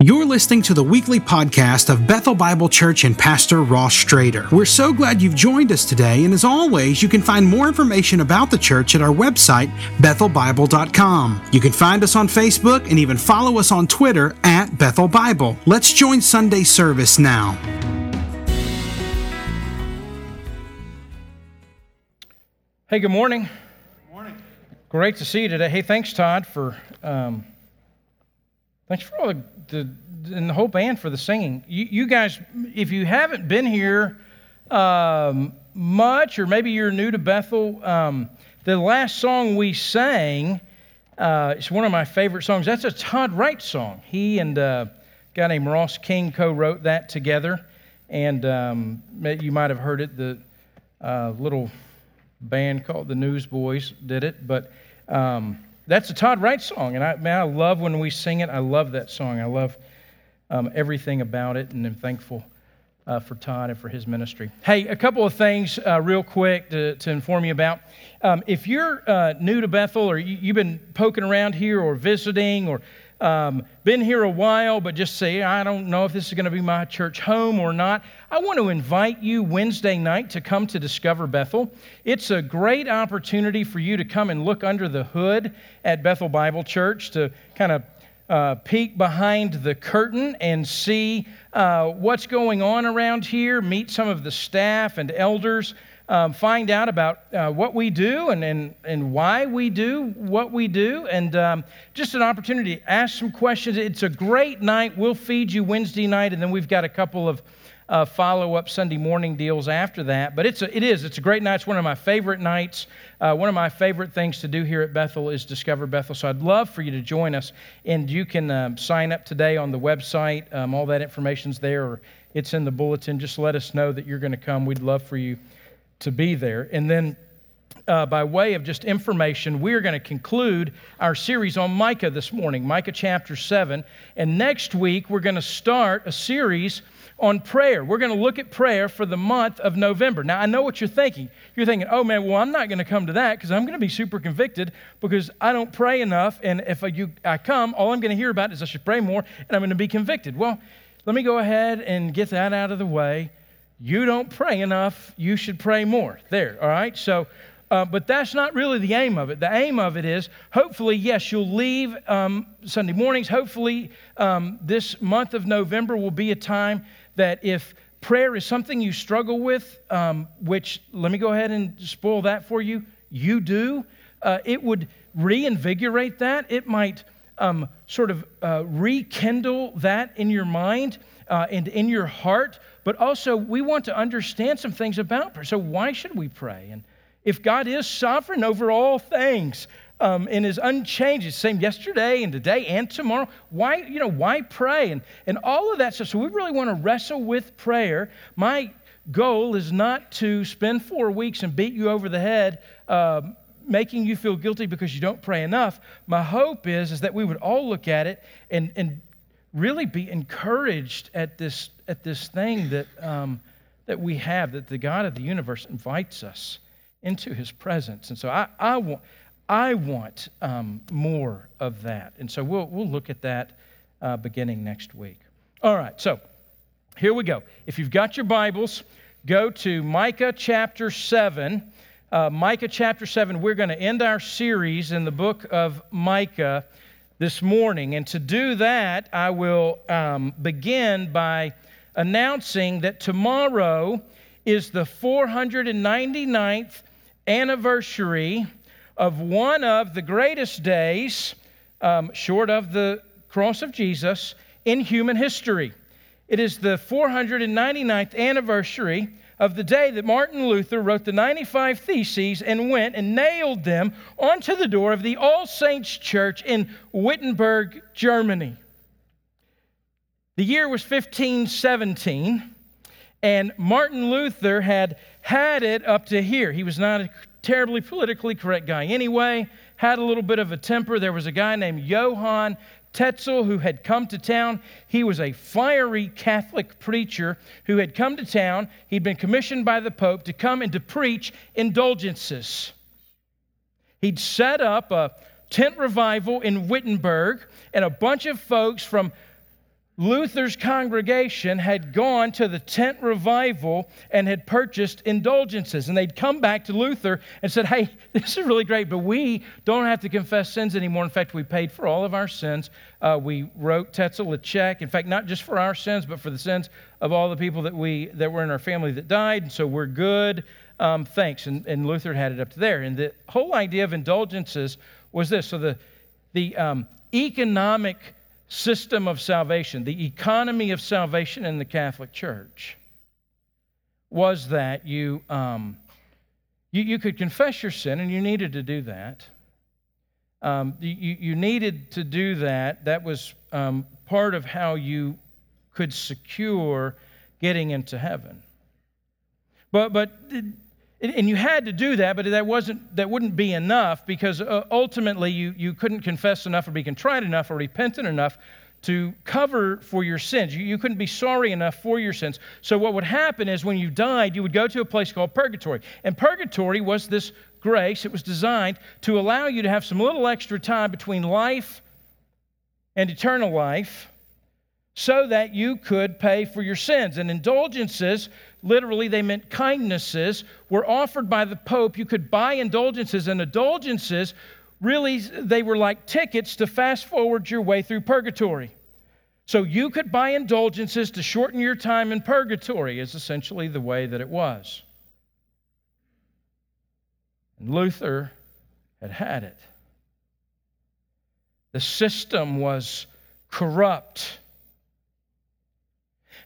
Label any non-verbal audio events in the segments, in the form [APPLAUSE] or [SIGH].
You're listening to the weekly podcast of Bethel Bible Church and Pastor Ross Strader. We're so glad you've joined us today, and as always, you can find more information about the church at our website, bethelbible.com. You can find us on Facebook and even follow us on Twitter at Bethel Bible. Let's join Sunday service now. Hey, good morning. Good morning. Great to see you today. Hey, thanks, Todd, for um, thanks for all the the, the whole band for the singing. You, you guys, if you haven't been here um, much, or maybe you're new to Bethel, um, the last song we sang uh, is one of my favorite songs. That's a Todd Wright song. He and uh, a guy named Ross King co wrote that together. And um, you might have heard it. The uh, little band called the Newsboys did it. But um, that's a Todd Wright song, and I, man, I love when we sing it. I love that song. I love um, everything about it, and I'm thankful uh, for Todd and for his ministry. Hey, a couple of things uh, real quick to, to, inform you about. Um, if you're uh, new to Bethel, or you, you've been poking around here, or visiting, or um, been here a while, but just say, I don't know if this is going to be my church home or not, I want to invite you Wednesday night to come to Discover Bethel. It's a great opportunity for you to come and look under the hood at Bethel Bible Church to kind of uh, peek behind the curtain and see uh, what's going on around here, meet some of the staff and elders um, find out about uh, what we do and, and, and why we do what we do, and um, just an opportunity to ask some questions. It's a great night. We'll feed you Wednesday night, and then we've got a couple of uh, follow up Sunday morning deals after that. But it's a, it is, it's a great night. It's one of my favorite nights. Uh, one of my favorite things to do here at Bethel is Discover Bethel. So I'd love for you to join us. And you can um, sign up today on the website. Um, all that information's there, or it's in the bulletin. Just let us know that you're going to come. We'd love for you to be there. And then, uh, by way of just information, we're going to conclude our series on Micah this morning, Micah chapter 7. And next week, we're going to start a series on prayer. We're going to look at prayer for the month of November. Now, I know what you're thinking. You're thinking, oh man, well, I'm not going to come to that because I'm going to be super convicted because I don't pray enough. And if I, you, I come, all I'm going to hear about is I should pray more and I'm going to be convicted. Well, let me go ahead and get that out of the way you don't pray enough, you should pray more. There, all right? So, uh, but that's not really the aim of it. The aim of it is hopefully, yes, you'll leave um, Sunday mornings. Hopefully, um, this month of November will be a time that if prayer is something you struggle with, um, which let me go ahead and spoil that for you, you do, uh, it would reinvigorate that. It might um, sort of uh, rekindle that in your mind uh, and in your heart but also we want to understand some things about prayer. So, why should we pray? And if God is sovereign over all things um, and is unchanged, same yesterday and today and tomorrow, why, you know, why pray? And, and all of that stuff. So, we really want to wrestle with prayer. My goal is not to spend four weeks and beat you over the head. Um, making you feel guilty because you don't pray enough. My hope is, is that we would all look at it and, and really be encouraged at this, at this thing that, um, that we have, that the God of the universe invites us into his presence. And so I, I want, I want um, more of that. And so we'll, we'll look at that uh, beginning next week. All right, so here we go. If you've got your Bibles, go to Micah chapter 7. Uh, Micah chapter 7, we're going to end our series in the book of Micah this morning. And to do that, I will um, begin by announcing that tomorrow is the 499th anniversary of one of the greatest days, um, short of the cross of Jesus, in human history. It is the 499th anniversary of the day that Martin Luther wrote the 95 Theses and went and nailed them onto the door of the All Saints Church in Wittenberg, Germany. The year was 1517, and Martin Luther had had it up to here. He was not a terribly politically correct guy anyway, had a little bit of a temper. There was a guy named Johann Tetzel, who had come to town. He was a fiery Catholic preacher who had come to town. He'd been commissioned by the Pope to come and to preach indulgences. He'd set up a tent revival in Wittenberg, and a bunch of folks from Luther's congregation had gone to the tent revival and had purchased indulgences. And they'd come back to Luther and said, Hey, [LAUGHS] this is really great, but we don't have to confess sins anymore. In fact, we paid for all of our sins. Uh, we wrote Tetzel a check. In fact, not just for our sins, but for the sins of all the people that, we, that were in our family that died. And so we're good. Um, thanks. And, and, Luther had it up to there. And the whole idea of indulgences was this. So the, the um, economic system of salvation, the economy of salvation in the Catholic Church, was that you, um, you, you, could confess your sin, and you needed to do that. Um, you, you needed to do that. That was um, part of how you could secure getting into heaven. But, but and you had to do that, but that wasn't that wouldn't be enough because uh, ultimately you, you couldn't confess enough or be contrite enough or repentant enough to cover for your sins. You, you couldn't be sorry enough for your sins. So what would happen is when you died, you would go to a place called purgatory. And purgatory was this grace. It was designed to allow you to have some little extra time between life and eternal life so that you could pay for your sins. And indulgences literally they meant kindnesses, were offered by the Pope. You could buy indulgences, and indulgences really they were like tickets to fast forward your way through purgatory. So you could buy indulgences to shorten your time in purgatory, is essentially the way that it was. And Luther had had it. The system was corrupt.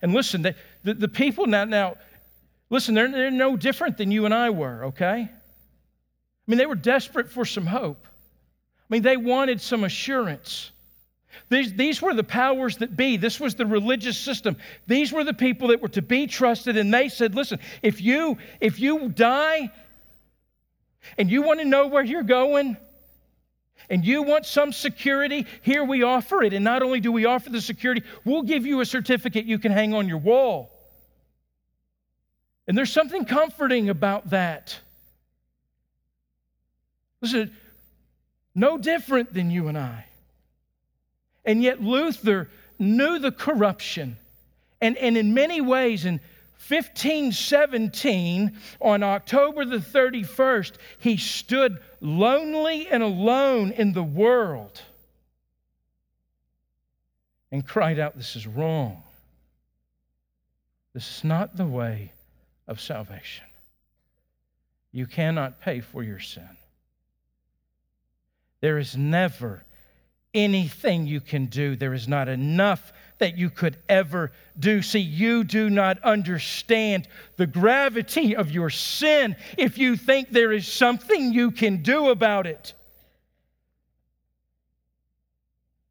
And listen, the, the, the people now, now, listen, they're, they're no different than you and I were, okay? I mean, they were desperate for some hope. I mean, they wanted some assurance. These, these were the powers that be. This was the religious system. These were the people that were to be trusted. And they said, listen, if you, if you die and you want to know where you're going, and you want some security, here we offer it. And not only do we offer the security, we'll give you a certificate you can hang on your wall. And there's something comforting about that. Listen, no different than you and I. And yet Luther knew the corruption. And, and in many ways, in 1517, on October the 31st, he stood lonely and alone in the world and cried out, This is wrong. This is not the way of salvation. You cannot pay for your sin. There is never anything you can do. There is not enough that you could ever do. See, you do not understand the gravity of your sin if you think there is something you can do about it.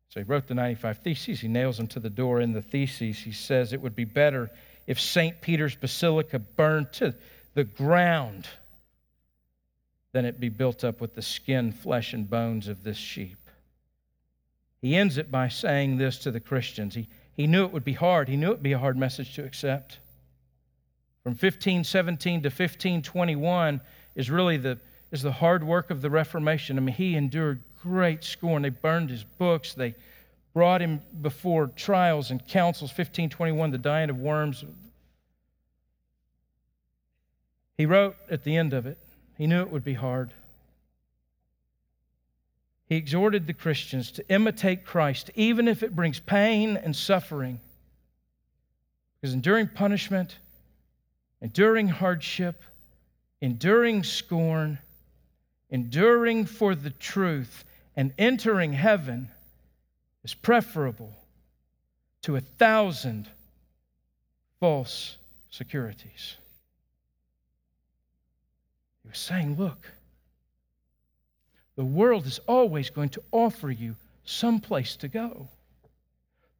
So he wrote the 95 Theses. He nails them to the door in the Theses. He says it would be better if St. Peter's Basilica burned to the ground than it be built up with the skin, flesh, and bones of this sheep. He ends it by saying this to the Christians. He, he knew it would be hard. He knew it would be a hard message to accept. From 1517 to 1521 is really the, is the hard work of the Reformation. I mean, he endured great scorn. They burned his books. They brought him before trials and councils. 1521, the Diet of Worms. He wrote at the end of it, he knew it would be hard he exhorted the Christians to imitate Christ, even if it brings pain and suffering. Because enduring punishment, enduring hardship, enduring scorn, enduring for the truth, and entering heaven is preferable to a thousand false securities. He was saying, Look, the world is always going to offer you some place to go.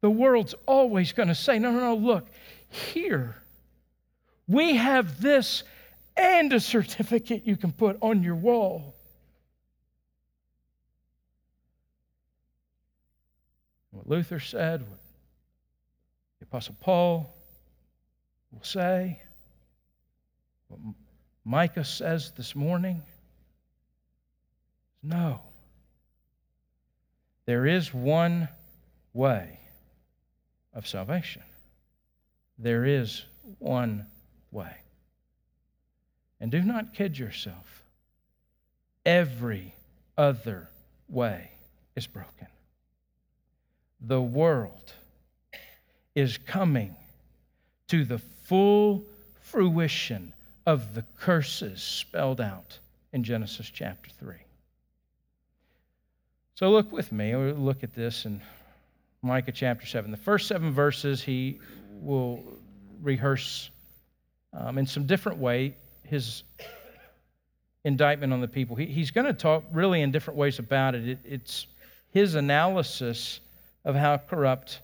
The world's always going to say, no, no, no, look, here, we have this and a certificate you can put on your wall. What Luther said, what the Apostle Paul will say, what Micah says this morning no. There is one way of salvation. There is one way. And do not kid yourself. Every other way is broken. The world is coming to the full fruition of the curses spelled out in Genesis chapter 3. So look with me, look at this in Micah chapter 7. The first seven verses he will rehearse um, in some different way his indictment on the people. He, he's going to talk really in different ways about it. it. It's his analysis of how corrupt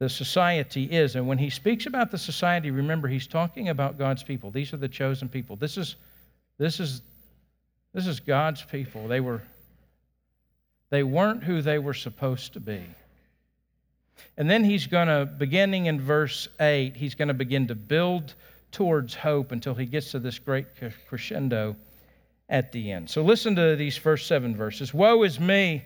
the society is. And when he speaks about the society, remember he's talking about God's people. These are the chosen people. This is this is this is God's people. They were they weren't who they were supposed to be. And then he's going to beginning in verse 8, he's going to begin to build towards hope until he gets to this great crescendo at the end. So listen to these first 7 verses. Woe is me!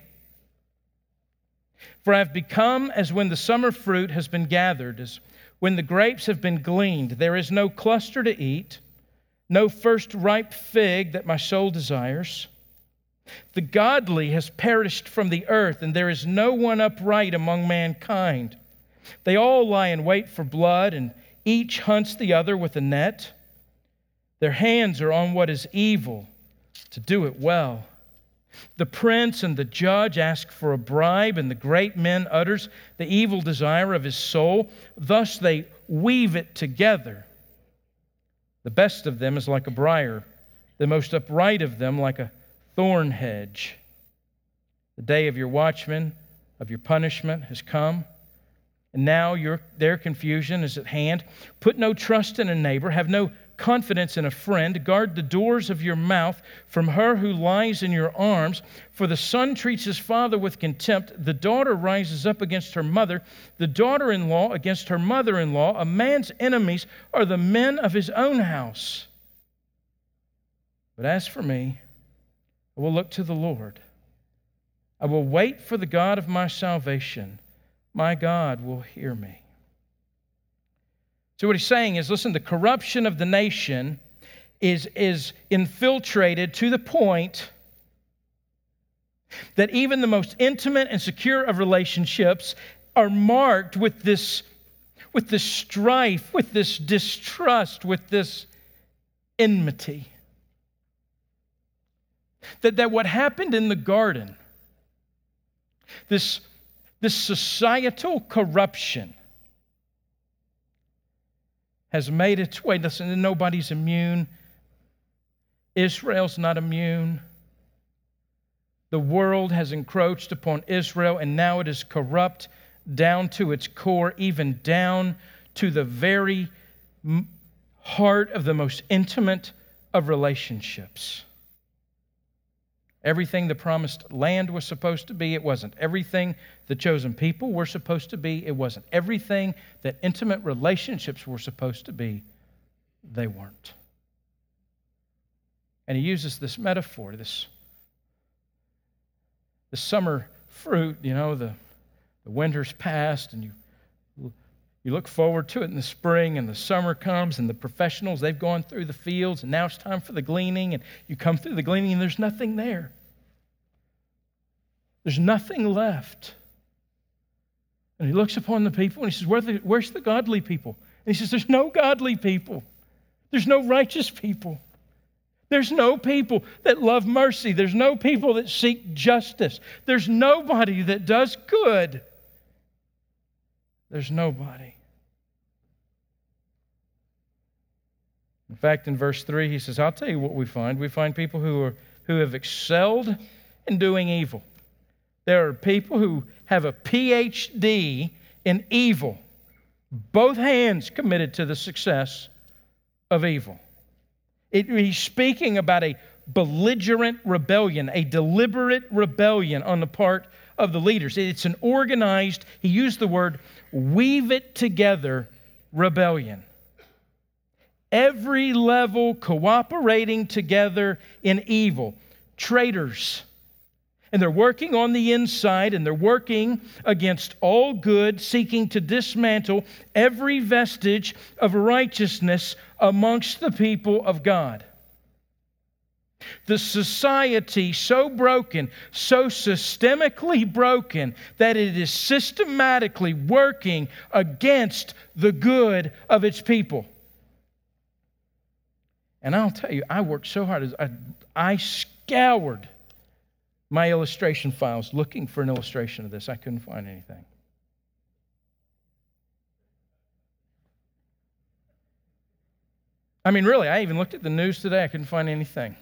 For I have become as when the summer fruit has been gathered, as when the grapes have been gleaned. There is no cluster to eat, no first ripe fig that my soul desires. The godly has perished from the earth, and there is no one upright among mankind. They all lie in wait for blood, and each hunts the other with a net. Their hands are on what is evil to do it well. The prince and the judge ask for a bribe, and the great man utters the evil desire of his soul. Thus they weave it together. The best of them is like a briar, the most upright of them like a thorn hedge. The day of your watchman, of your punishment, has come. And now your, their confusion is at hand. Put no trust in a neighbor, have no confidence in a friend. Guard the doors of your mouth from her who lies in your arms. For the son treats his father with contempt. The daughter rises up against her mother, the daughter in law against her mother in law. A man's enemies are the men of his own house. But as for me, I will look to the Lord. I will wait for the God of my salvation. My God will hear me. So, what he's saying is listen, the corruption of the nation is, is infiltrated to the point that even the most intimate and secure of relationships are marked with this, with this strife, with this distrust, with this enmity. That, that what happened in the garden, this, this societal corruption, has made its way. Listen, nobody's immune. Israel's not immune. The world has encroached upon Israel, and now it is corrupt down to its core, even down to the very heart of the most intimate of relationships. Everything the promised land was supposed to be, it wasn't. Everything the chosen people were supposed to be, it wasn't. Everything that intimate relationships were supposed to be, they weren't. And he uses this metaphor, this, the summer fruit, you know, the, the winter's past, and you you look forward to it in the spring, and the summer comes, and the professionals, they've gone through the fields, and now it's time for the gleaning, and you come through the gleaning, and there's nothing there. There's nothing left. And he looks upon the people and he says, Where the, Where's the godly people? And he says, There's no godly people. There's no righteous people. There's no people that love mercy. There's no people that seek justice. There's nobody that does good. There's nobody. In fact, in verse 3, he says, I'll tell you what we find. We find people who, are, who have excelled in doing evil. There are people who have a PhD in evil, both hands committed to the success of evil. It, he's speaking about a belligerent rebellion, a deliberate rebellion on the part of the leaders. It's an organized, he used the word weave it together rebellion. Every level cooperating together in evil. Traitors, And they're working on the inside and they're working against all good, seeking to dismantle every vestige of righteousness amongst the people of God. The society so broken, so systemically broken, that it is systematically working against the good of its people. And I'll tell you, I worked so hard. I, I scoured my illustration files looking for an illustration of this. I couldn't find anything. I mean, really, I even looked at the news today. I couldn't find anything.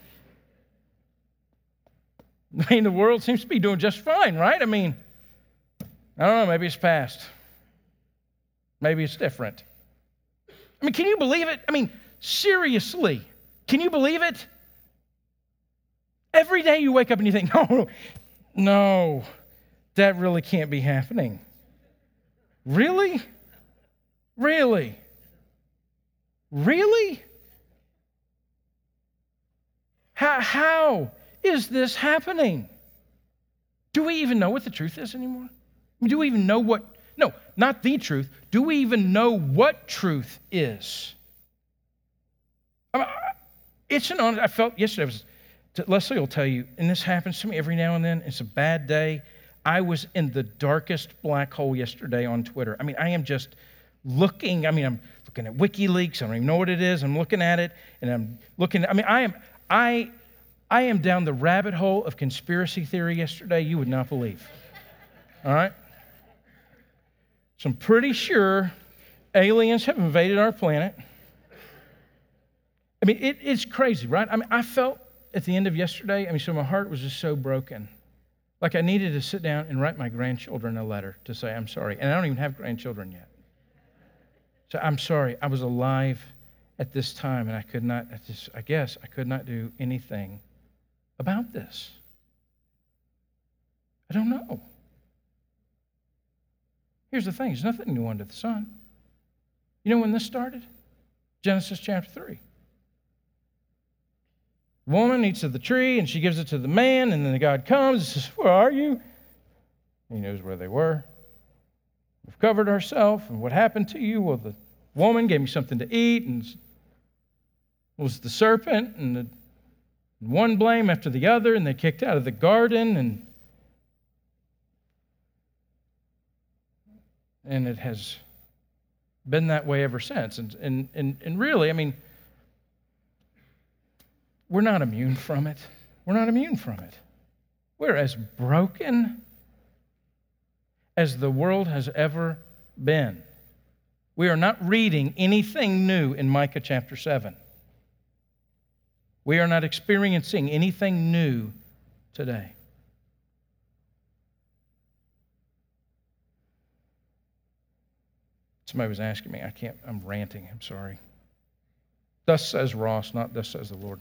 [LAUGHS] I mean, the world seems to be doing just fine, right? I mean, I don't know, maybe it's past. Maybe it's different. I mean, can you believe it? I mean, seriously, can you believe it? Every day you wake up and you think, [LAUGHS] no, no, that really can't be happening. Really? Really? Really? How, how is this happening? Do we even know what the truth is anymore? Do we even know what, no, not the truth. Do we even know what truth is? I mean, it's an honest, I felt yesterday, was, Leslie will tell you, and this happens to me every now and then, it's a bad day. I was in the darkest black hole yesterday on Twitter. I mean, I am just looking, I mean, I'm looking at WikiLeaks, I don't even know what it is. I'm looking at it, and I'm looking, I mean, I am, I I am down the rabbit hole of conspiracy theory yesterday you would not believe. All right? So I'm pretty sure aliens have invaded our planet. I mean, it, it's crazy, right? I mean, I felt at the end of yesterday, I mean, so my heart was just so broken. Like I needed to sit down and write my grandchildren a letter to say, I'm sorry. And I don't even have grandchildren yet. So I'm sorry. I was alive at this time and I could not, I, just, I guess, I could not do anything about this? I don't know. Here's the thing there's nothing new under the sun. You know when this started? Genesis chapter 3. woman eats of the tree and she gives it to the man, and then the God comes and says, Where are you? He knows where they were. We've covered ourselves, and what happened to you? Well, the woman gave me something to eat, and was the serpent, and the one blame after the other, and they kicked out of the garden, and and it has been that way ever since. And and and, and really, I mean, we're not immune from it. We're not immune from it. We're as broken as the world has ever been. We are not reading anything new in Micah chapter 7. We are not experiencing anything new today. Somebody was asking me, I can't, I'm ranting, I'm sorry. Thus says Ross, not thus says the Lord.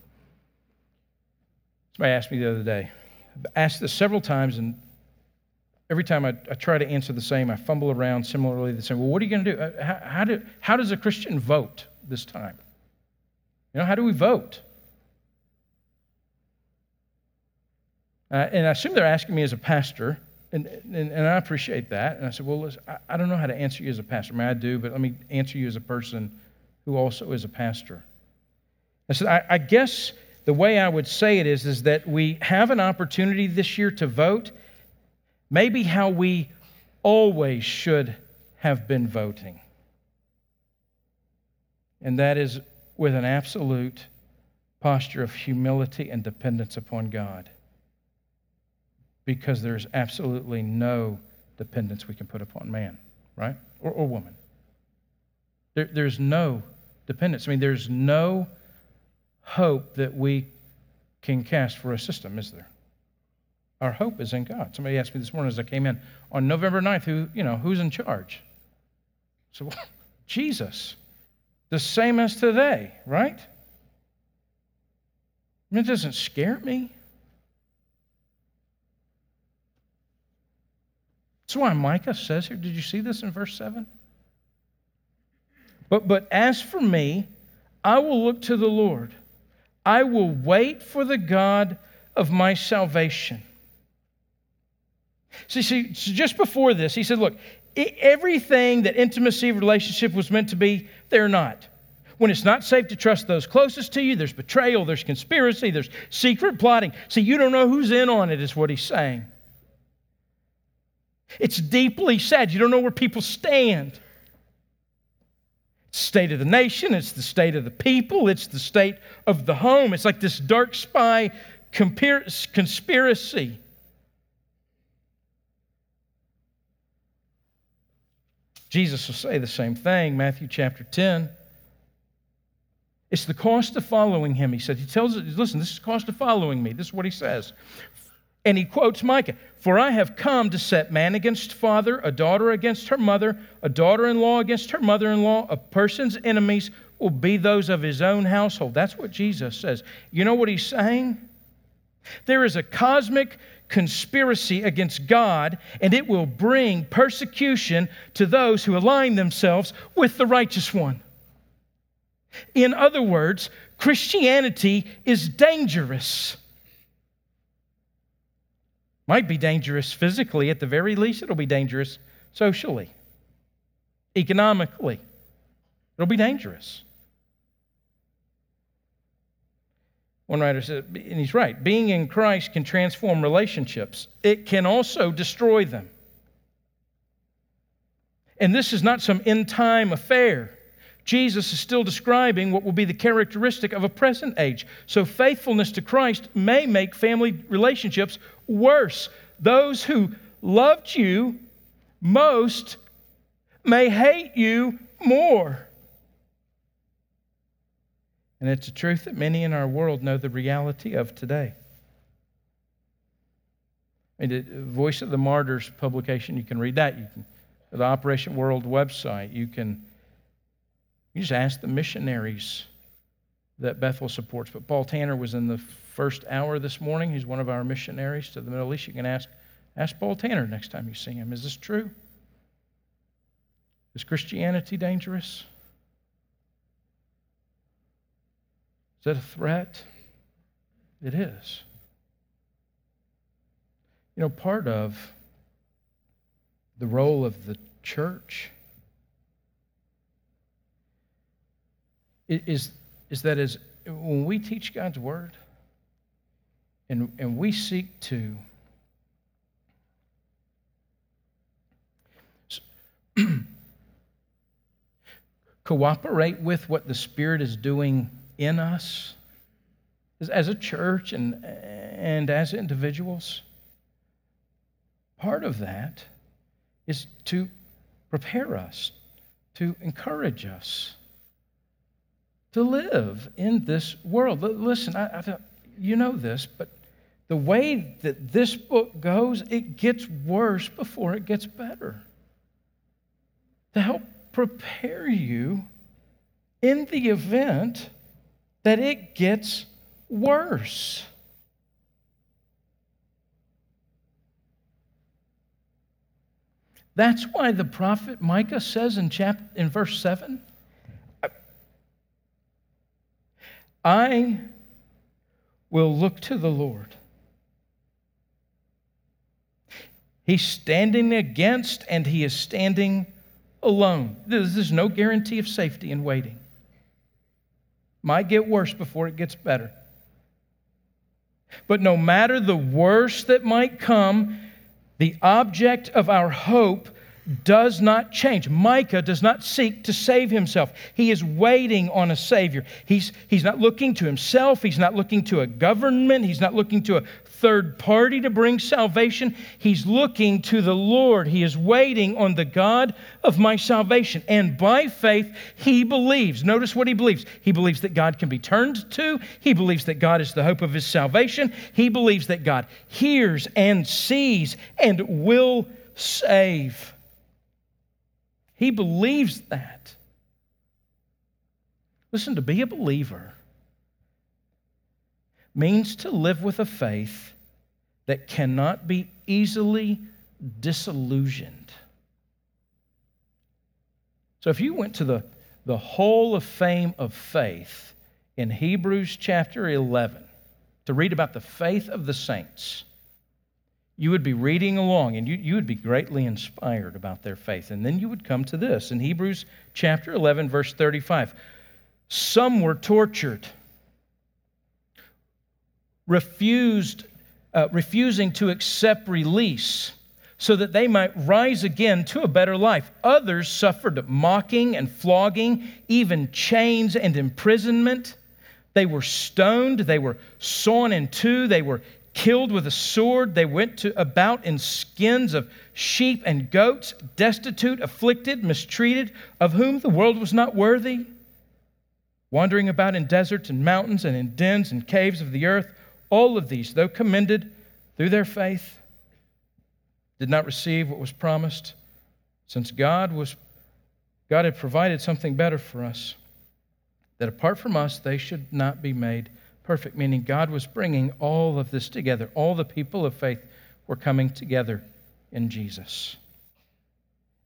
Somebody asked me the other day. Asked this several times, and every time I, I, try to answer the same, I fumble around similarly the same. Well, what are you going to do? Uh, how, how, do? how does a Christian vote this time? You know, how do we vote? Uh, and I assume they're asking me as a pastor, and, and, and I appreciate that. And I said, Well, listen, I, I, don't know how to answer you as a pastor. I mean, I do, but let me answer you as a person who also is a pastor. I said, I, I guess the way I would say it is, is that we have an opportunity this year to vote, maybe how we always should have been voting. And that is with an absolute posture of humility and dependence upon God because there's absolutely no dependence we can put upon man, right? Or, or woman. There, there's no dependence. I mean, there's no hope that we can cast for a system, is there? Our hope is in God. Somebody asked me this morning as I came in on November 9th, who, you know, who's in charge? So, well, [LAUGHS] Jesus. The same as today, right? I mean, it doesn't scare me. That's why Micah says here, did you see this in verse 7? But, but as for me, I will look to the Lord. I will wait for the God of my salvation. See, see, so just before this, he said, Look, everything that intimacy relationship was meant to be, they're not. When it's not safe to trust those closest to you, there's betrayal, there's conspiracy, there's secret plotting. See, you don't know who's in on it, is what he's saying. It's deeply sad. You don't know where people stand. It's state of the nation, it's the state of the people, it's the state of the home. It's like this dark spy conspiracy. Jesus will say the same thing, Matthew chapter 10. It's the cost of following him. He said, He tells us, listen, this is the cost of following me. This is what he says. And he quotes Micah For I have come to set man against father, a daughter against her mother, a daughter in law against her mother in law. A person's enemies will be those of his own household. That's what Jesus says. You know what he's saying? There is a cosmic conspiracy against God, and it will bring persecution to those who align themselves with the righteous one. In other words, Christianity is dangerous. Might be dangerous physically, at the very least, it'll be dangerous socially, economically. It'll be dangerous. One writer said, and he's right, being in Christ can transform relationships, it can also destroy them. And this is not some end time affair. Jesus is still describing what will be the characteristic of a present age. So, faithfulness to Christ may make family relationships worse. Those who loved you most may hate you more. And it's a truth that many in our world know the reality of today. I mean, the Voice of the Martyrs publication, you can read that. You can, the Operation World website, you can you just ask the missionaries that Bethel supports. But Paul Tanner was in the first hour this morning. He's one of our missionaries to the Middle East. You can ask, ask Paul Tanner next time you see him. Is this true? Is Christianity dangerous? Is that a threat? It is. You know, part of the role of the church is, is that as when we teach God's word and, and we seek to [CLEARS THROAT] cooperate with what the Spirit is doing in us as a church and, and as individuals, part of that is to prepare us, to encourage us to live in this world. Listen, I, I, you know this, but the way that this book goes, it gets worse before it gets better. To help prepare you in the event that it gets worse. That's why the prophet Micah says in, chapter, in verse 7 I will look to the Lord. He's standing against and he is standing alone. There's no guarantee of safety in waiting. Might get worse before it gets better. But no matter the worst that might come, the object of our hope does not change. Micah does not seek to save himself. He is waiting on a Savior. He's, he's not looking to himself. He's not looking to a government. He's not looking to a third party to bring salvation. He's looking to the Lord. He is waiting on the God of my salvation. And by faith, he believes. Notice what he believes. He believes that God can be turned to, he believes that God is the hope of his salvation, he believes that God hears and sees and will save. He believes that. Listen, to be a believer means to live with a faith that cannot be easily disillusioned. So if you went to the, the Hall of Fame of Faith in Hebrews chapter 11 to read about the faith of the saints, you would be reading along and you, you would be greatly inspired about their faith. And then you would come to this in Hebrews chapter 11, verse 35. Some were tortured, refused, uh, refusing to accept release so that they might rise again to a better life. Others suffered mocking and flogging, even chains and imprisonment. They were stoned, they were sawn in two, they were killed with a sword. They went to, about in skins of sheep and goats, destitute, afflicted, mistreated, of whom the world was not worthy. Wandering about in deserts and mountains and in dens and caves of the earth, all of these, though commended through their faith, did not receive what was promised, since God was God had provided something better for us, that apart from us they should not be made perfect, meaning God was bringing all of this together. All the people of faith were coming together in Jesus.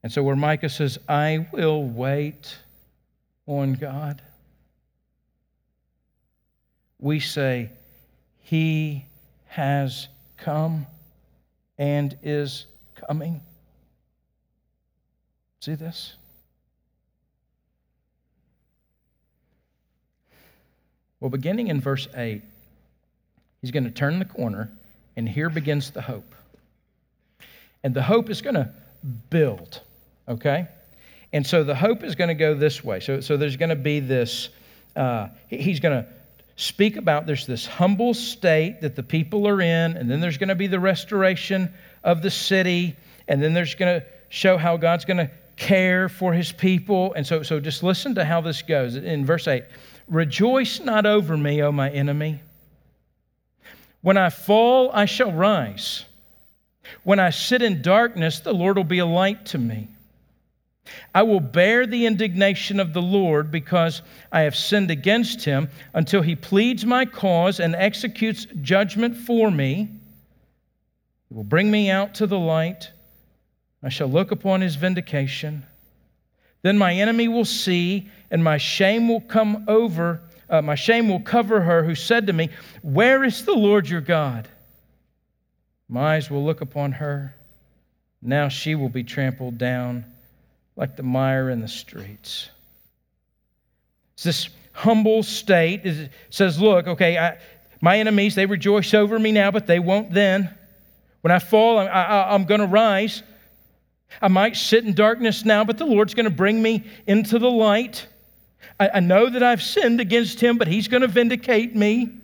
And so, where Micah says, I will wait on God, we say, He has come and is coming. See this? Well, beginning in verse 8, he's going to turn the corner, and here begins the hope. And the hope is going to build, okay? And so the hope is going to go this way. So, so there's going to be this, uh, he's going to speak about there's this humble state that the people are in, and then there's going to be the restoration of the city, and then there's going to show how God's going to care for his people. And so, so just listen to how this goes. In verse 8, Rejoice not over me, O my enemy. When I fall, I shall rise. When I sit in darkness, the Lord will be a light to me. I will bear the indignation of the Lord because I have sinned against him until he pleads my cause and executes judgment for me. He will bring me out to the light. I shall look upon his vindication. Then my enemy will see, and my shame will come over, uh, my shame will cover her who said to me, Where is the Lord your God? My eyes will look upon her. Now she will be trampled down like the mire in the streets. It's this humble state. It says, Look, okay, I, my enemies, they rejoice over me now, but they won't then. When I fall, I, I, I'm going to rise. I might sit in darkness now, but the Lord's going to bring me into the light. I, I know that I've sinned against him, but he's going to vindicate me.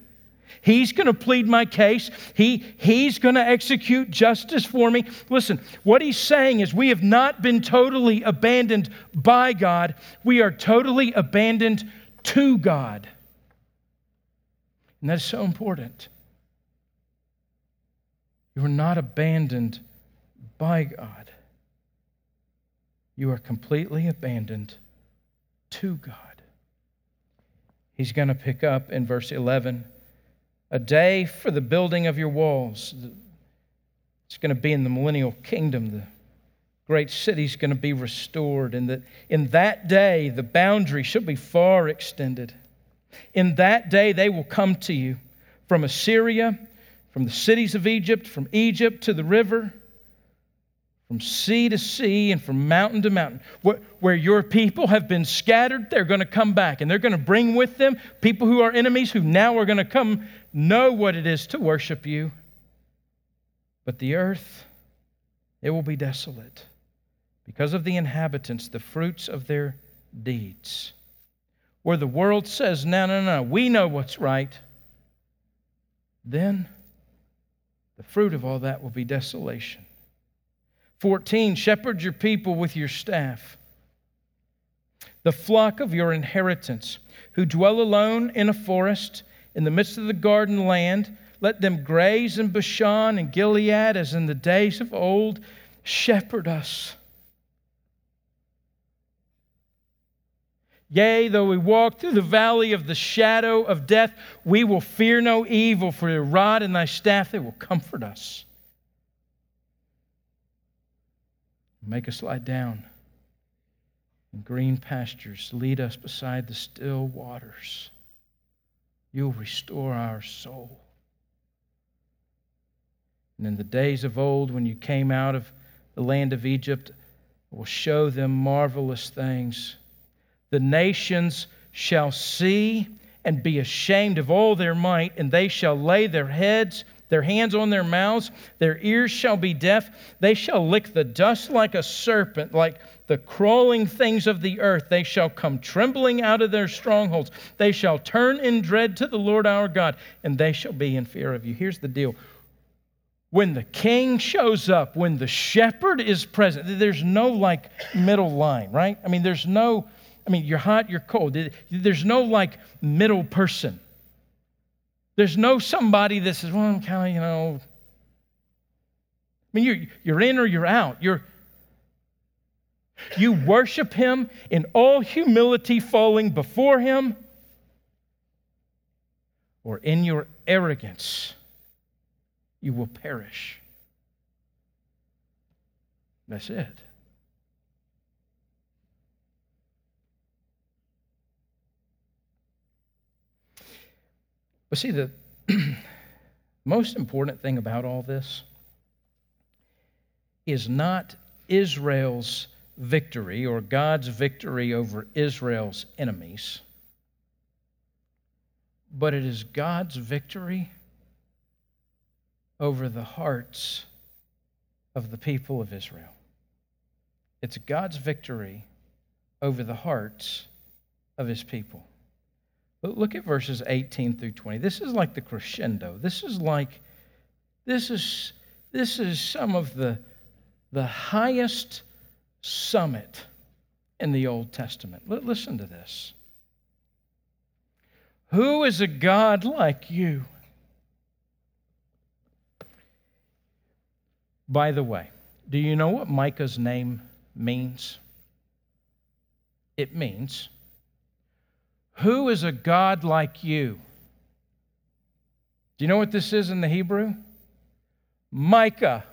He's going to plead my case. He, he's going to execute justice for me. Listen, what he's saying is we have not been totally abandoned by God, we are totally abandoned to God. And that's so important. You are not abandoned by God you are completely abandoned to God. He's going to pick up in verse 11 a day for the building of your walls. It's going to be in the millennial kingdom. The great city is going to be restored. And that in that day, the boundary shall be far extended. In that day, they will come to you from Assyria, from the cities of Egypt, from Egypt to the river from sea to sea and from mountain to mountain. Where, where, your people have been scattered, they're going to come back and they're going to bring with them people who are enemies who now are going to come know what it is to worship you. But the earth, it will be desolate because of the inhabitants, the fruits of their deeds. Where the world says, no, no, no, we know what's right, then the fruit of all that will be desolation. 14, shepherd your people with your staff, the flock of your inheritance, who dwell alone in a forest, in the midst of the garden land. Let them graze in Bashan and Gilead as in the days of old. Shepherd us. Yea, though we walk through the valley of the shadow of death, we will fear no evil, for your rod and thy staff, they will comfort us. Make us lie down in green pastures. Lead us beside the still waters. You'll restore our soul. And in the days of old, when you came out of the land of Egypt, will show them marvelous things. The nations shall see and be ashamed of all their might, and they shall lay their heads, their hands on their mouths, their ears shall be deaf, they shall lick the dust like a serpent, like the crawling things of the earth. They shall come trembling out of their strongholds. They shall turn in dread to the Lord our God, and they shall be in fear of you. Here's the deal when the king shows up, when the shepherd is present, there's no like middle line, right? I mean, there's no, I mean, you're hot, you're cold. There's no like middle person. There's no somebody that says, well, I'm kind of, you know, I mean, you're, you're in or you're out. You're, you worship him in all humility, falling before him, or in your arrogance you will perish. That's it. But see, the [CLEARS THROAT] most important thing about all this is not Israel's victory or God's victory over Israel's enemies, but it is God's victory over the hearts of the people of Israel. It's God's victory over the hearts of his people. Look at verses 18 through 20. This is like the crescendo. This is like this is this is some of the the highest summit in the Old Testament. Listen to this. Who is a God like you? By the way, do you know what Micah's name means? It means, Who is a God like you? Do you know what this is in the Hebrew? Micah.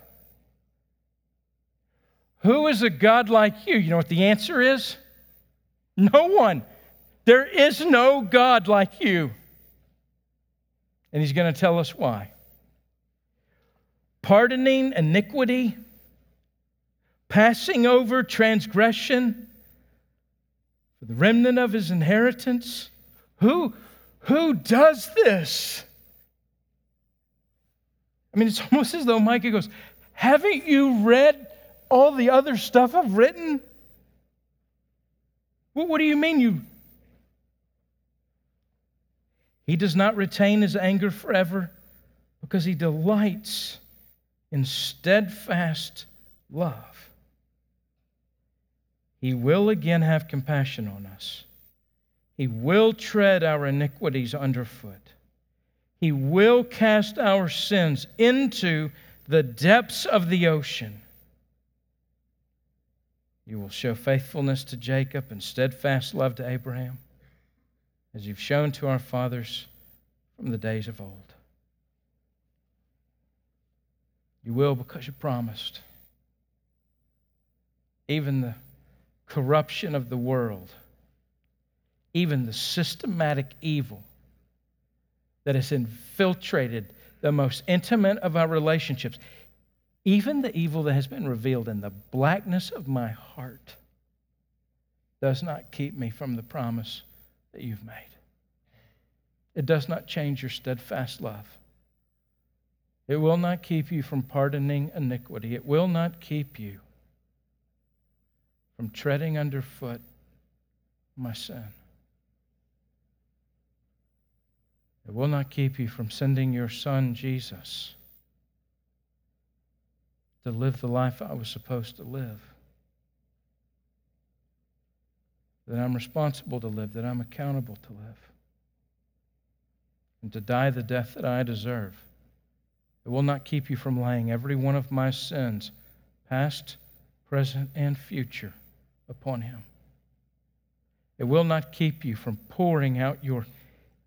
Who is a God like you? You know what the answer is? No one. There is no God like you. And he's going to tell us why pardoning iniquity, passing over transgression for the remnant of his inheritance. Who, who does this? I mean, it's [LAUGHS] almost as though Micah goes, Haven't you read all the other stuff I've written? What do you mean you? He does not retain his anger forever because he delights in steadfast love. He will again have compassion on us. He will tread our iniquities underfoot. He will cast our sins into the depths of the ocean. You will show faithfulness to Jacob and steadfast love to Abraham, as you've shown to our fathers from the days of old. You will because you promised. Even the corruption of the world, even the systematic evil that has infiltrated the most intimate of our relationships, even the evil that has been revealed in the blackness of my heart, does not keep me from the promise that you've made. It does not change your steadfast love. It will not keep you from pardoning iniquity. It will not keep you from treading underfoot my sin. It will not keep you from sending your son, Jesus, to live the life I was supposed to live. That I'm responsible to live, that I'm accountable to live, and to die the death that I deserve. It will not keep you from laying every one of my sins, past, present, and future, upon him. It will not keep you from pouring out your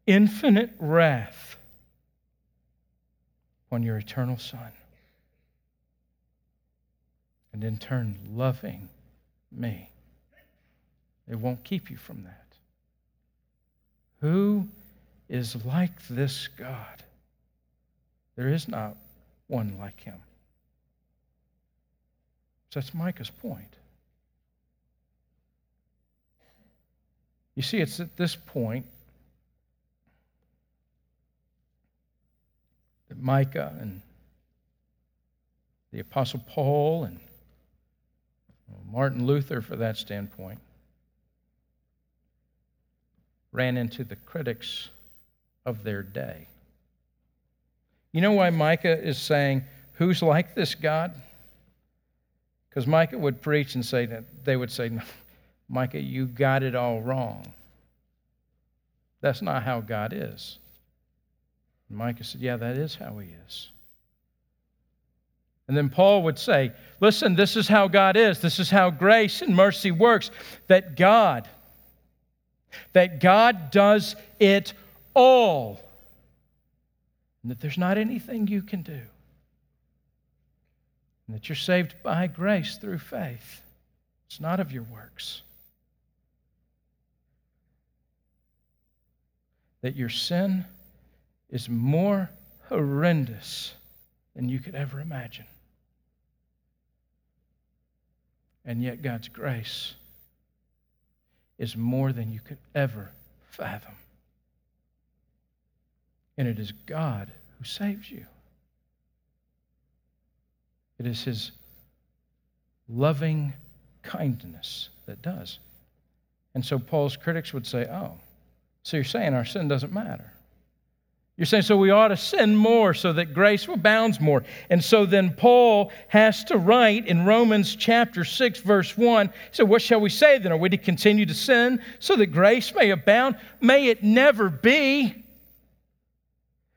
infinite wrath on your eternal Son. And in turn, loving me. It won't keep you from that. Who is like this God? There is not one like him. So that's Micah's point. You see, it's at this point that Micah and the Apostle Paul and Martin Luther, for that standpoint, ran into the critics of their day. You know why Micah is saying, Who's like this God? Because Micah would preach and say that they would say, no, Micah, you got it all wrong. That's not how God is. And Micah said, Yeah, that is how he is. And then Paul would say, Listen, this is how God is. This is how grace and mercy works. That God, that God does it all. And that there's not anything you can do. And that you're saved by grace through faith. It's not of your works. That your sin is more horrendous than you could ever imagine. And yet, God's grace is more than you could ever fathom. And it is God who saves you. It is His loving kindness that does. And so Paul's critics would say, Oh, so you're saying our sin doesn't matter. You're saying, so we ought to sin more so that grace abounds more. And so then Paul has to write in Romans chapter 6, verse 1. So, what shall we say then? Are we to continue to sin so that grace may abound? May it never be.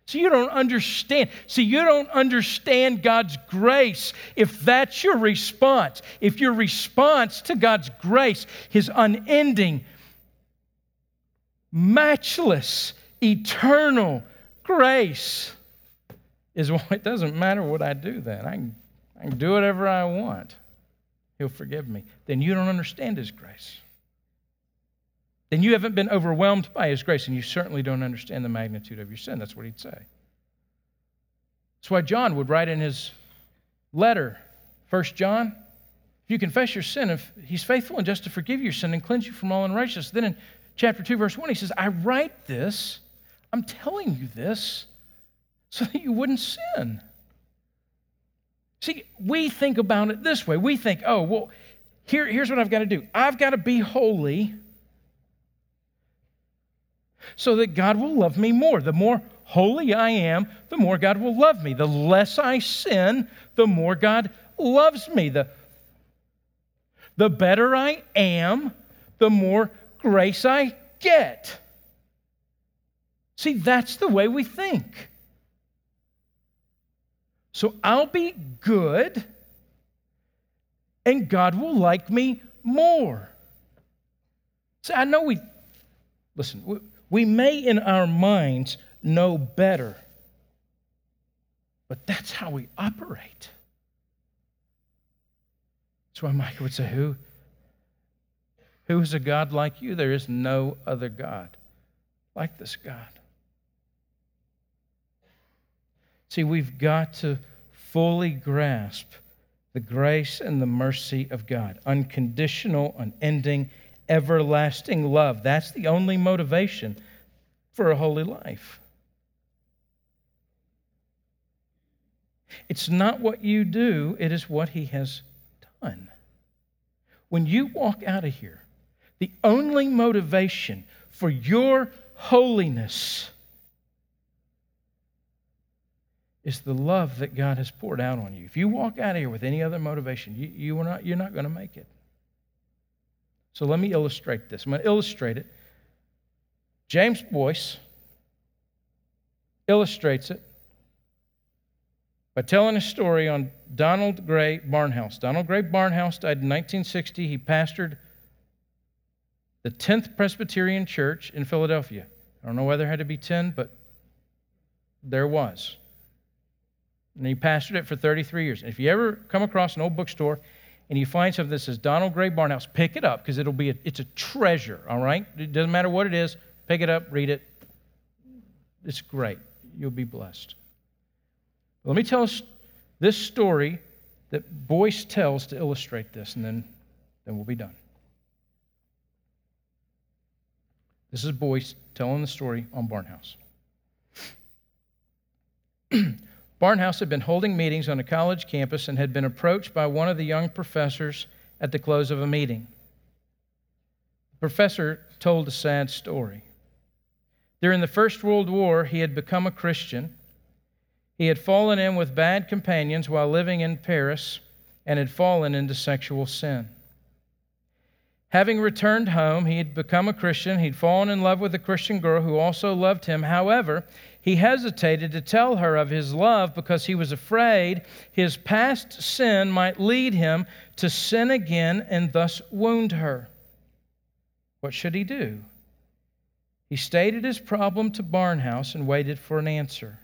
So, you don't understand. See, you don't understand God's grace if that's your response. If your response to God's grace, His unending, matchless, eternal, grace is [LAUGHS] well, it doesn't matter what I do then. I can, I can do whatever I want. He'll forgive me. Then you don't understand His grace. Then you haven't been overwhelmed by His grace, and you certainly don't understand the magnitude of your sin. That's what he'd say. That's why John would write in his letter, 1 John, if you confess your sin, if he's faithful and just to forgive your sin and cleanse you from all unrighteousness. Then in chapter 2, verse 1, he says, I write this I'm telling you this so that you wouldn't sin. See, we think about it this way. We think, oh, well, here, here's what I've got to do I've got to be holy so that God will love me more. The more holy I am, the more God will love me. The less I sin, the more God loves me. The, the better I am, the more grace I get. See, that's the way we think. So I'll be good, and God will like me more. See, I know we, listen, we, we may in our minds know better, but that's how we operate. That's why Micah would say, Who? Who is a God like you? There is no other God like this God. See, we've got to fully grasp the grace and the mercy of God unconditional, unending, everlasting love. That's the only motivation for a holy life. It's not what you do, it is what He has done. When you walk out of here, the only motivation for your holiness is the love that God has poured out on you. If you walk out of here with any other motivation, you, you are not, you're not going to make it. So let me illustrate this. I'm going to illustrate it. James Boice illustrates it by telling a story on Donald Grey Barnhouse. Donald Grey Barnhouse died in 1960. He pastored the 10th Presbyterian Church in Philadelphia. I don't know whether there had to be 10, but there was. And he pastored it for 33 years. And if you ever come across an old bookstore and you find something that says Donald Grey Barnhouse, pick it up because it'll be a, it's a treasure, all right? It doesn't matter what it is. Pick it up, read it. It's great. You'll be blessed. Let me tell us this story that Boice tells to illustrate this, and then, then we'll be done. This is Boice telling the story on Barnhouse. [CLEARS THROAT] Barnhouse had been holding meetings on a college campus and had been approached by one of the young professors at the close of a meeting. The professor told a sad story. During the First World War, he had become a Christian. He had fallen in with bad companions while living in Paris and had fallen into sexual sin. Having returned home, he had become a Christian. He'd fallen in love with a Christian girl who also loved him. However, he hesitated to tell her of his love because he was afraid his past sin might lead him to sin again and thus wound her. What should he do? He stated his problem to Barnhouse and waited for an answer.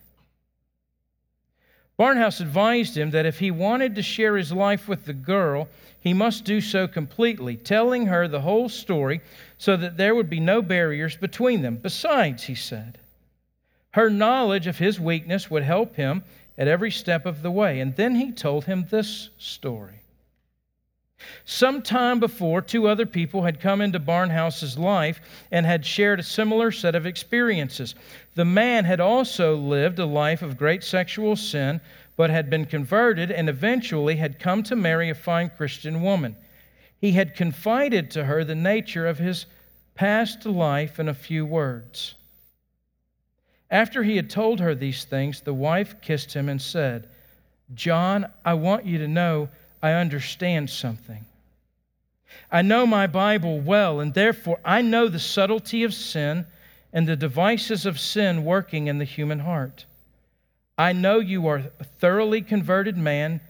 Barnhouse advised him that if he wanted to share his life with the girl, he must do so completely, telling her the whole story so that there would be no barriers between them. Besides, he said, her knowledge of his weakness would help him at every step of the way. And then he told him this story. Some time before, two other people had come into Barnhouse's life and had shared a similar set of experiences. The man had also lived a life of great sexual sin, but had been converted and eventually had come to marry a fine Christian woman. He had confided to her the nature of his past life in a few words. After he had told her these things, the wife kissed him and said, John, I want you to know I understand something. I know my Bible well, and therefore I know the subtlety of sin and the devices of sin working in the human heart. I know you are a thoroughly converted man,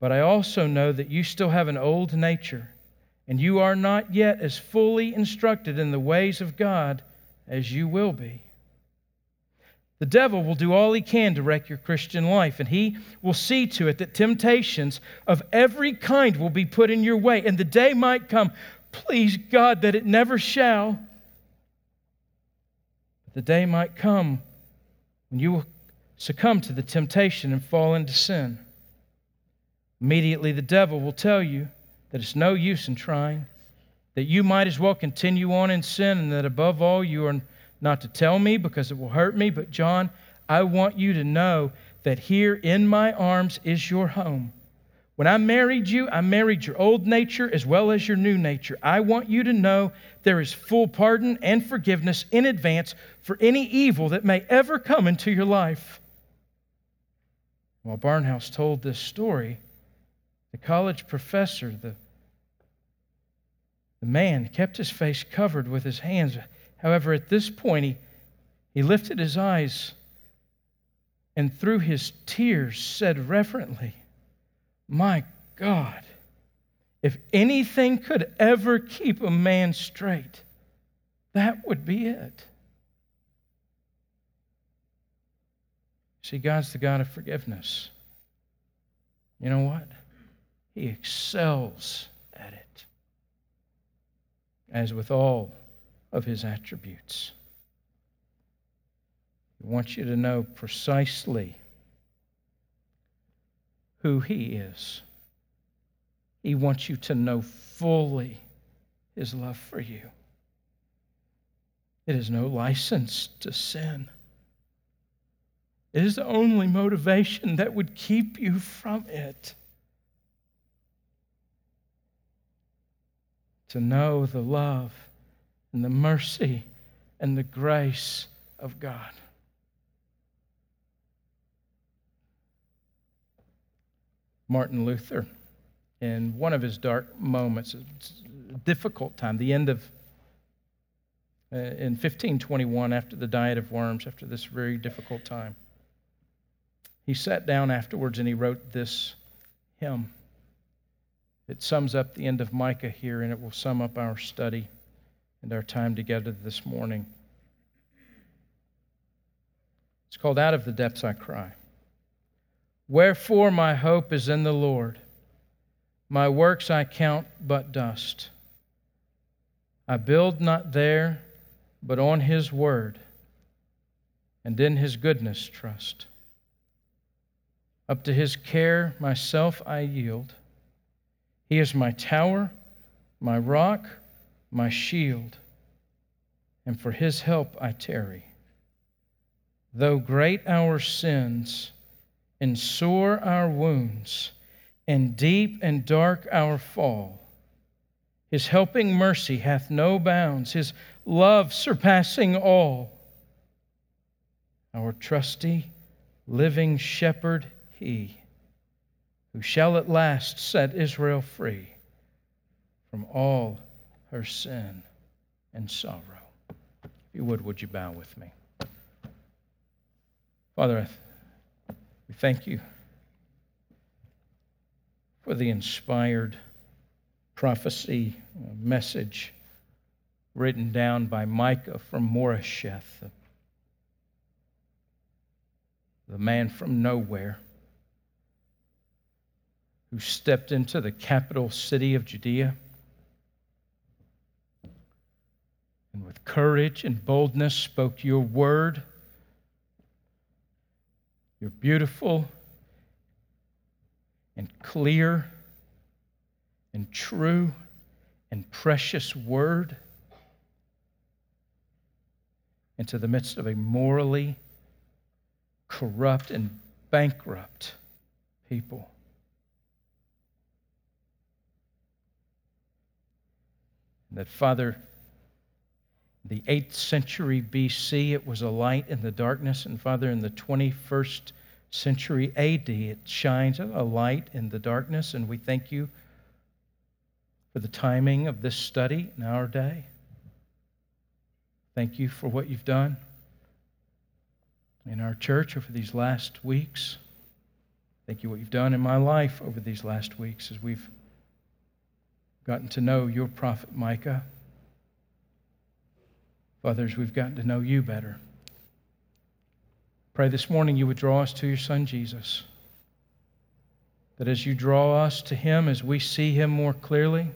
but I also know that you still have an old nature, and you are not yet as fully instructed in the ways of God as you will be. The devil will do all he can to wreck your Christian life, and he will see to it that temptations of every kind will be put in your way. And the day might come, please God, that it never shall. The day might come when you will succumb to the temptation and fall into sin. Immediately, the devil will tell you that it's no use in trying, that you might as well continue on in sin, and that above all, you are not to tell me because it will hurt me, but John, I want you to know that here in my arms is your home. When I married you, I married your old nature as well as your new nature. I want you to know there is full pardon and forgiveness in advance for any evil that may ever come into your life. While Barnhouse told this story, the college professor, the, the man, kept his face covered with his hands. However, at this point, he, he lifted his eyes and through his tears said reverently, My God, if anything could ever keep a man straight, that would be it. See, God's the God of forgiveness. You know what? He excels at it. As with all of his attributes. He wants you to know precisely who he is. He wants you to know fully his love for you. It is no license to sin. It is the only motivation that would keep you from it. To know the love and the mercy and the grace of God. Martin Luther, in one of his dark moments, a difficult time, the end of uh, in 1521, after the Diet of Worms, after this very difficult time, he sat down afterwards and he wrote this hymn. It sums up the end of Micah here, and it will sum up our study and our time together this morning. It's called Out of the Depths I Cry. Wherefore my hope is in the Lord. My works I count but dust. I build not there, but on his word, and in his goodness trust. Up to his care, myself I yield. He is my tower, my rock, my shield, and for his help I tarry. Though great our sins, and sore our wounds, and deep and dark our fall, his helping mercy hath no bounds, his love surpassing all. Our trusty, living shepherd, he, who shall at last set Israel free from all her sin and sorrow. If you would, would you bow with me? Father, we thank you for the inspired prophecy uh, message written down by Micah from Moresheth, the man from nowhere who stepped into the capital city of Judea and with courage and boldness spoke your word, your beautiful and clear and true and precious word into the midst of a morally corrupt and bankrupt people. that, Father, the 8th century BC, it was a light in the darkness. And Father, in the 21st century AD, it shines a light in the darkness. And we thank you for the timing of this study in our day. Thank you for what you've done in our church over these last weeks. Thank you what you've done in my life over these last weeks as we've gotten to know your prophet Micah. Fathers, we've gotten to know you better. Pray this morning you would draw us to your Son Jesus. That as you draw us to him, as we see him more clearly,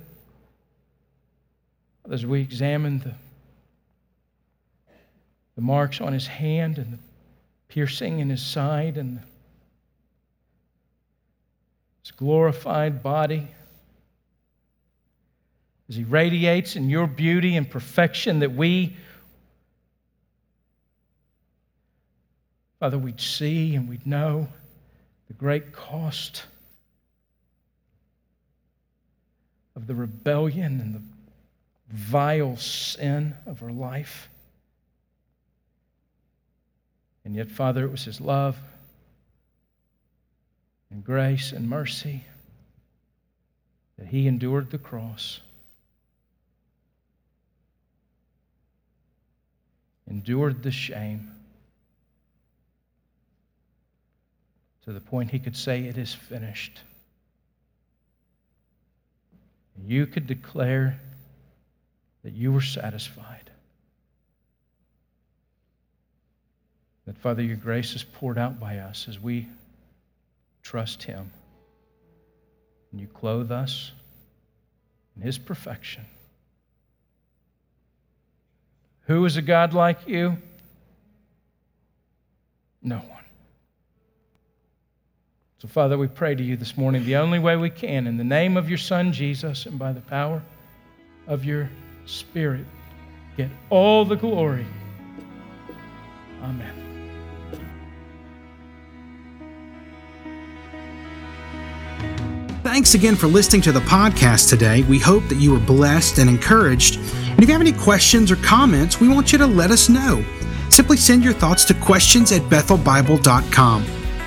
as we examine the, the marks on his hand and the piercing in his side and his glorified body, as he radiates in your beauty and perfection, that we, Father, we'd see and we'd know the great cost of the rebellion and the vile sin of our life. And yet, Father, it was His love and grace and mercy that He endured the cross. endured the shame to the point he could say, It is finished. You could declare that you were satisfied. That, Father, your grace is poured out by us as we trust Him. And you clothe us in His perfection. Who is a God like you? No one. So, Father, we pray to you this morning the only way we can, in the name of your Son, Jesus, and by the power of your Spirit, get all the glory. Amen. Thanks again for listening to the podcast today. We hope that you were blessed and encouraged. And if you have any questions or comments, we want you to let us know. Simply send your thoughts to questions at bethelbible.com.